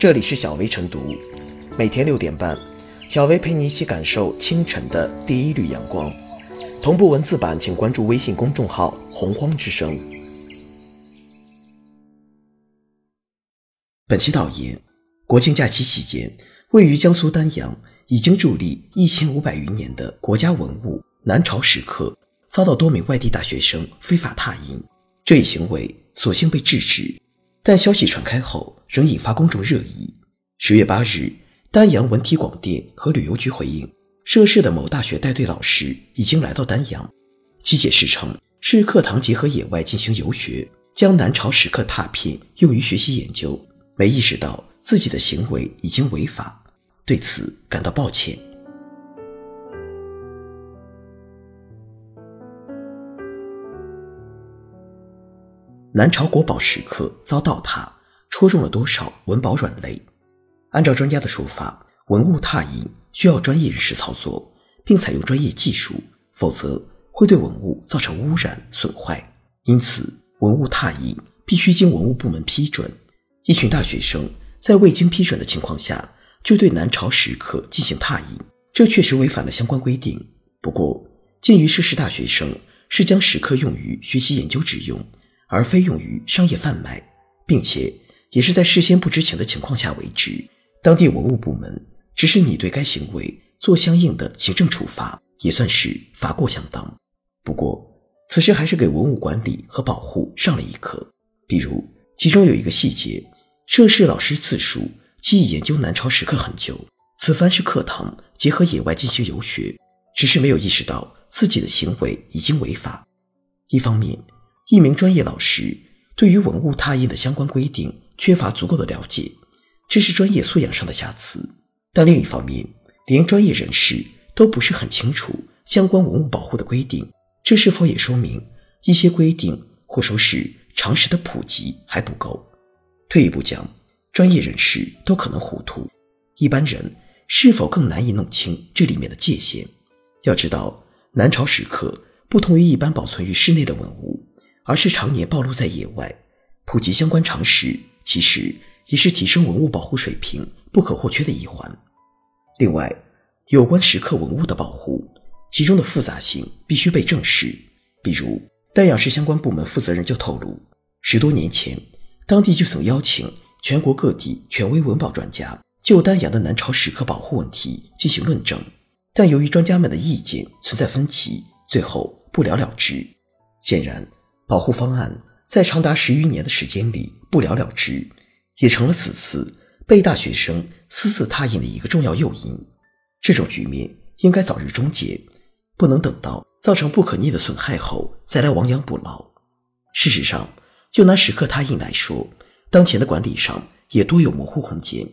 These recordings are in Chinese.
这里是小薇晨读，每天六点半，小薇陪你一起感受清晨的第一缕阳光。同步文字版，请关注微信公众号“洪荒之声”。本期导言：国庆假期期间，位于江苏丹阳、已经伫立一千五百余年的国家文物南朝石刻，遭到多名外地大学生非法拓印，这一行为所幸被制止。但消息传开后，仍引发公众热议。十月八日，丹阳文体广电和旅游局回应，涉事的某大学带队老师已经来到丹阳，其解释称是课堂结合野外进行游学，将南朝石刻拓片用于学习研究，没意识到自己的行为已经违法，对此感到抱歉。南朝国宝石刻遭盗塌，戳中了多少文保软肋？按照专家的说法，文物拓印需要专业人士操作，并采用专业技术，否则会对文物造成污染损坏。因此，文物拓印必须经文物部门批准。一群大学生在未经批准的情况下就对南朝石刻进行拓印，这确实违反了相关规定。不过，鉴于涉事大学生是将石刻用于学习研究之用，而非用于商业贩卖，并且也是在事先不知情的情况下为之。当地文物部门只是拟对该行为做相应的行政处罚，也算是罚过相当。不过，此事还是给文物管理和保护上了一课。比如，其中有一个细节：涉事老师自述既研究南朝石刻很久，此番是课堂结合野外进行游学，只是没有意识到自己的行为已经违法。一方面，一名专业老师对于文物拓印的相关规定缺乏足够的了解，这是专业素养上的瑕疵；但另一方面，连专业人士都不是很清楚相关文物保护的规定，这是否也说明一些规定或说是常识的普及还不够？退一步讲，专业人士都可能糊涂，一般人是否更难以弄清这里面的界限？要知道，南朝石刻不同于一般保存于室内的文物。而是常年暴露在野外，普及相关常识，其实也是提升文物保护水平不可或缺的一环。另外，有关石刻文物的保护，其中的复杂性必须被正视。比如，丹阳市相关部门负责人就透露，十多年前，当地就曾邀请全国各地权威文保专家就丹阳的南朝石刻保护问题进行论证，但由于专家们的意见存在分歧，最后不了了之。显然。保护方案在长达十余年的时间里不了了之，也成了此次被大学生私自拓印的一个重要诱因。这种局面应该早日终结，不能等到造成不可逆的损害后再来亡羊补牢。事实上，就拿石刻拓印来说，当前的管理上也多有模糊空间。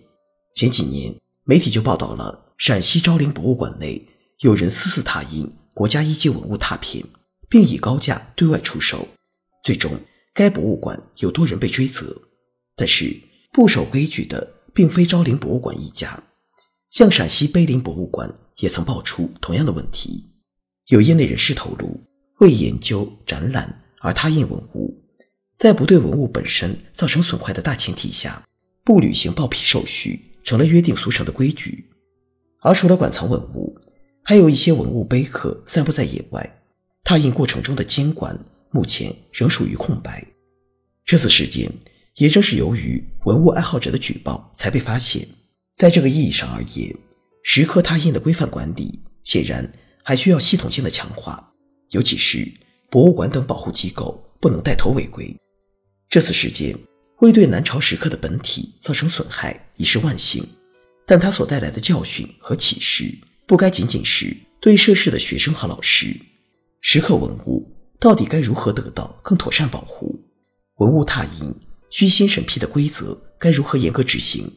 前几年，媒体就报道了陕西昭陵博物馆内有人私自拓印国家一级文物拓片，并以高价对外出售。最终，该博物馆有多人被追责，但是不守规矩的并非昭陵博物馆一家，像陕西碑林博物馆也曾爆出同样的问题。有业内人士透露，为研究展览而拓印文物，在不对文物本身造成损坏的大前提下，不履行报批手续成了约定俗成的规矩。而除了馆藏文物，还有一些文物碑刻散布在野外，拓印过程中的监管。目前仍属于空白。这次事件也正是由于文物爱好者的举报才被发现。在这个意义上而言，石刻拓印的规范管理显然还需要系统性的强化，尤其是博物馆等保护机构不能带头违规。这次事件未对南朝石刻的本体造成损害已是万幸，但它所带来的教训和启示不该仅仅是对涉事的学生和老师。石刻文物。到底该如何得到更妥善保护？文物拓印需先审批的规则该如何严格执行？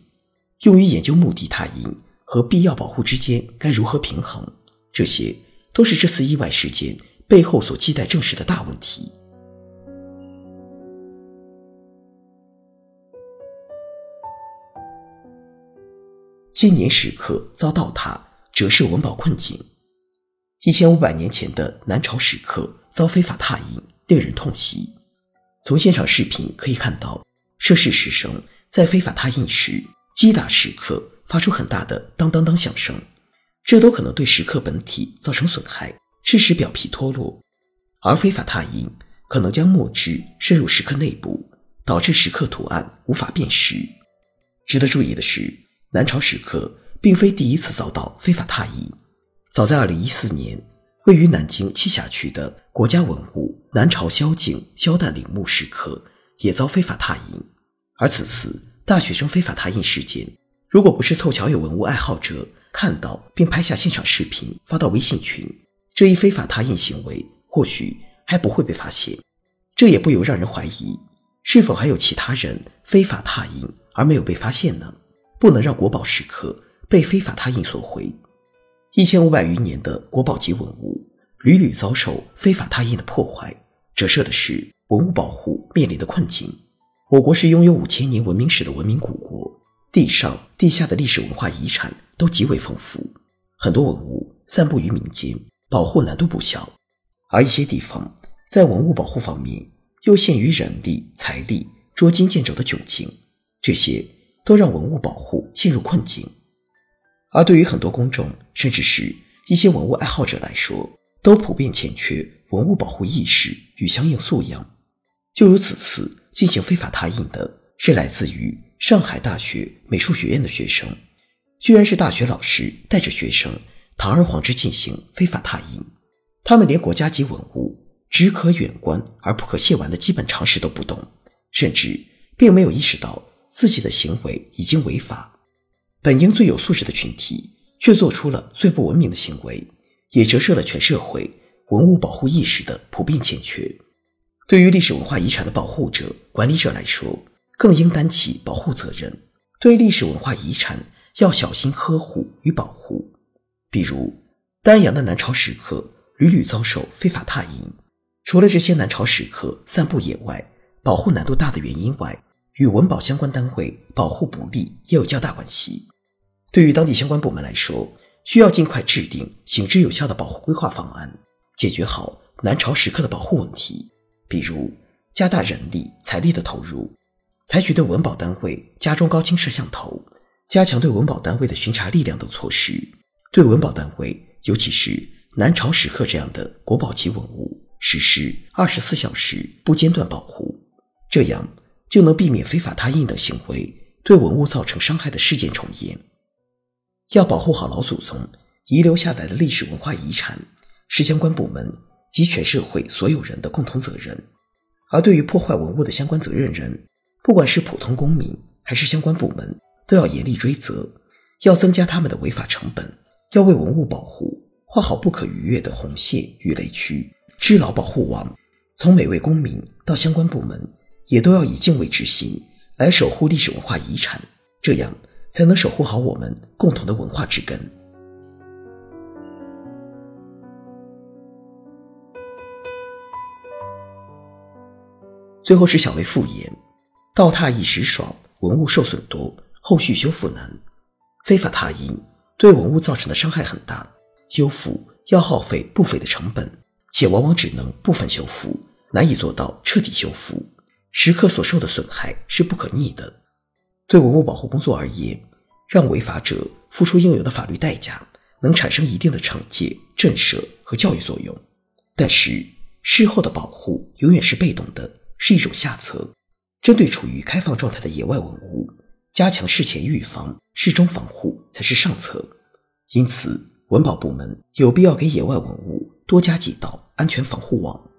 用于研究目的拓印和必要保护之间该如何平衡？这些都是这次意外事件背后所期待正视的大问题。千年石刻遭盗塌，折射文保困境。一千五百年前的南朝石刻。遭非法拓印，令人痛惜。从现场视频可以看到，涉事师生在非法拓印时，击打石刻，发出很大的当当当响声，这都可能对石刻本体造成损害，致使表皮脱落。而非法拓印可能将墨汁渗入石刻内部，导致石刻图案无法辨识。值得注意的是，南朝石刻并非第一次遭到非法拓印。早在2014年，位于南京栖霞区的国家文物南朝萧景萧旦陵墓石刻也遭非法拓印。而此次大学生非法拓印事件，如果不是凑巧有文物爱好者看到并拍下现场视频发到微信群，这一非法拓印行为。或许还不会被发现，这也不由让人怀疑，是否还有其他人非法拓印而没有被发现呢？不能让国宝石刻被非法拓印所毁。一千五百余年的国宝级文物屡屡遭受非法拓印的破坏，折射的是文物保护面临的困境。我国是拥有五千年文明史的文明古国，地上地下的历史文化遗产都极为丰富，很多文物散布于民间，保护难度不小。而一些地方在文物保护方面又限于人力财力捉襟见肘的窘境，这些都让文物保护陷入困境。而对于很多公众，甚至是一些文物爱好者来说，都普遍欠缺文物保护意识与相应素养。就如此次进行非法拓印的是来自于上海大学美术学院的学生，居然是大学老师带着学生堂而皇之进行非法拓印。他们连国家级文物只可远观而不可亵玩的基本常识都不懂，甚至并没有意识到自己的行为已经违法。本应最有素质的群体，却做出了最不文明的行为，也折射了全社会文物保护意识的普遍欠缺。对于历史文化遗产的保护者、管理者来说，更应担起保护责任，对历史文化遗产要小心呵护与保护。比如，丹阳的南朝石刻。屡屡遭受非法拓印，除了这些南朝石刻散布野外、保护难度大的原因外，与文保相关单位保护不力也有较大关系。对于当地相关部门来说，需要尽快制定行之有效的保护规划方案，解决好南朝石刻的保护问题。比如，加大人力财力的投入，采取对文保单位加装高清摄像头，加强对文保单位的巡查力量等措施，对文保单位，尤其是。南朝石刻这样的国宝级文物，实施二十四小时不间断保护，这样就能避免非法拓印等行为对文物造成伤害的事件重演。要保护好老祖宗遗留下来的历史文化遗产，是相关部门及全社会所有人的共同责任。而对于破坏文物的相关责任人，不管是普通公民还是相关部门，都要严厉追责，要增加他们的违法成本，要为文物保护。画好不可逾越的红线与雷区，织牢保护网。从每位公民到相关部门，也都要以敬畏之心来守护历史文化遗产，这样才能守护好我们共同的文化之根。最后是小薇复言：倒踏一时爽，文物受损多，后续修复难。非法拓印对文物造成的伤害很大。修复要耗费不菲的成本，且往往只能部分修复，难以做到彻底修复。时刻所受的损害是不可逆的。对文物保护工作而言，让违法者付出应有的法律代价，能产生一定的惩戒、震慑和教育作用。但是，事后的保护永远是被动的，是一种下策。针对处于开放状态的野外文物，加强事前预防、事中防护才是上策。因此。文保部门有必要给野外文物多加几道安全防护网。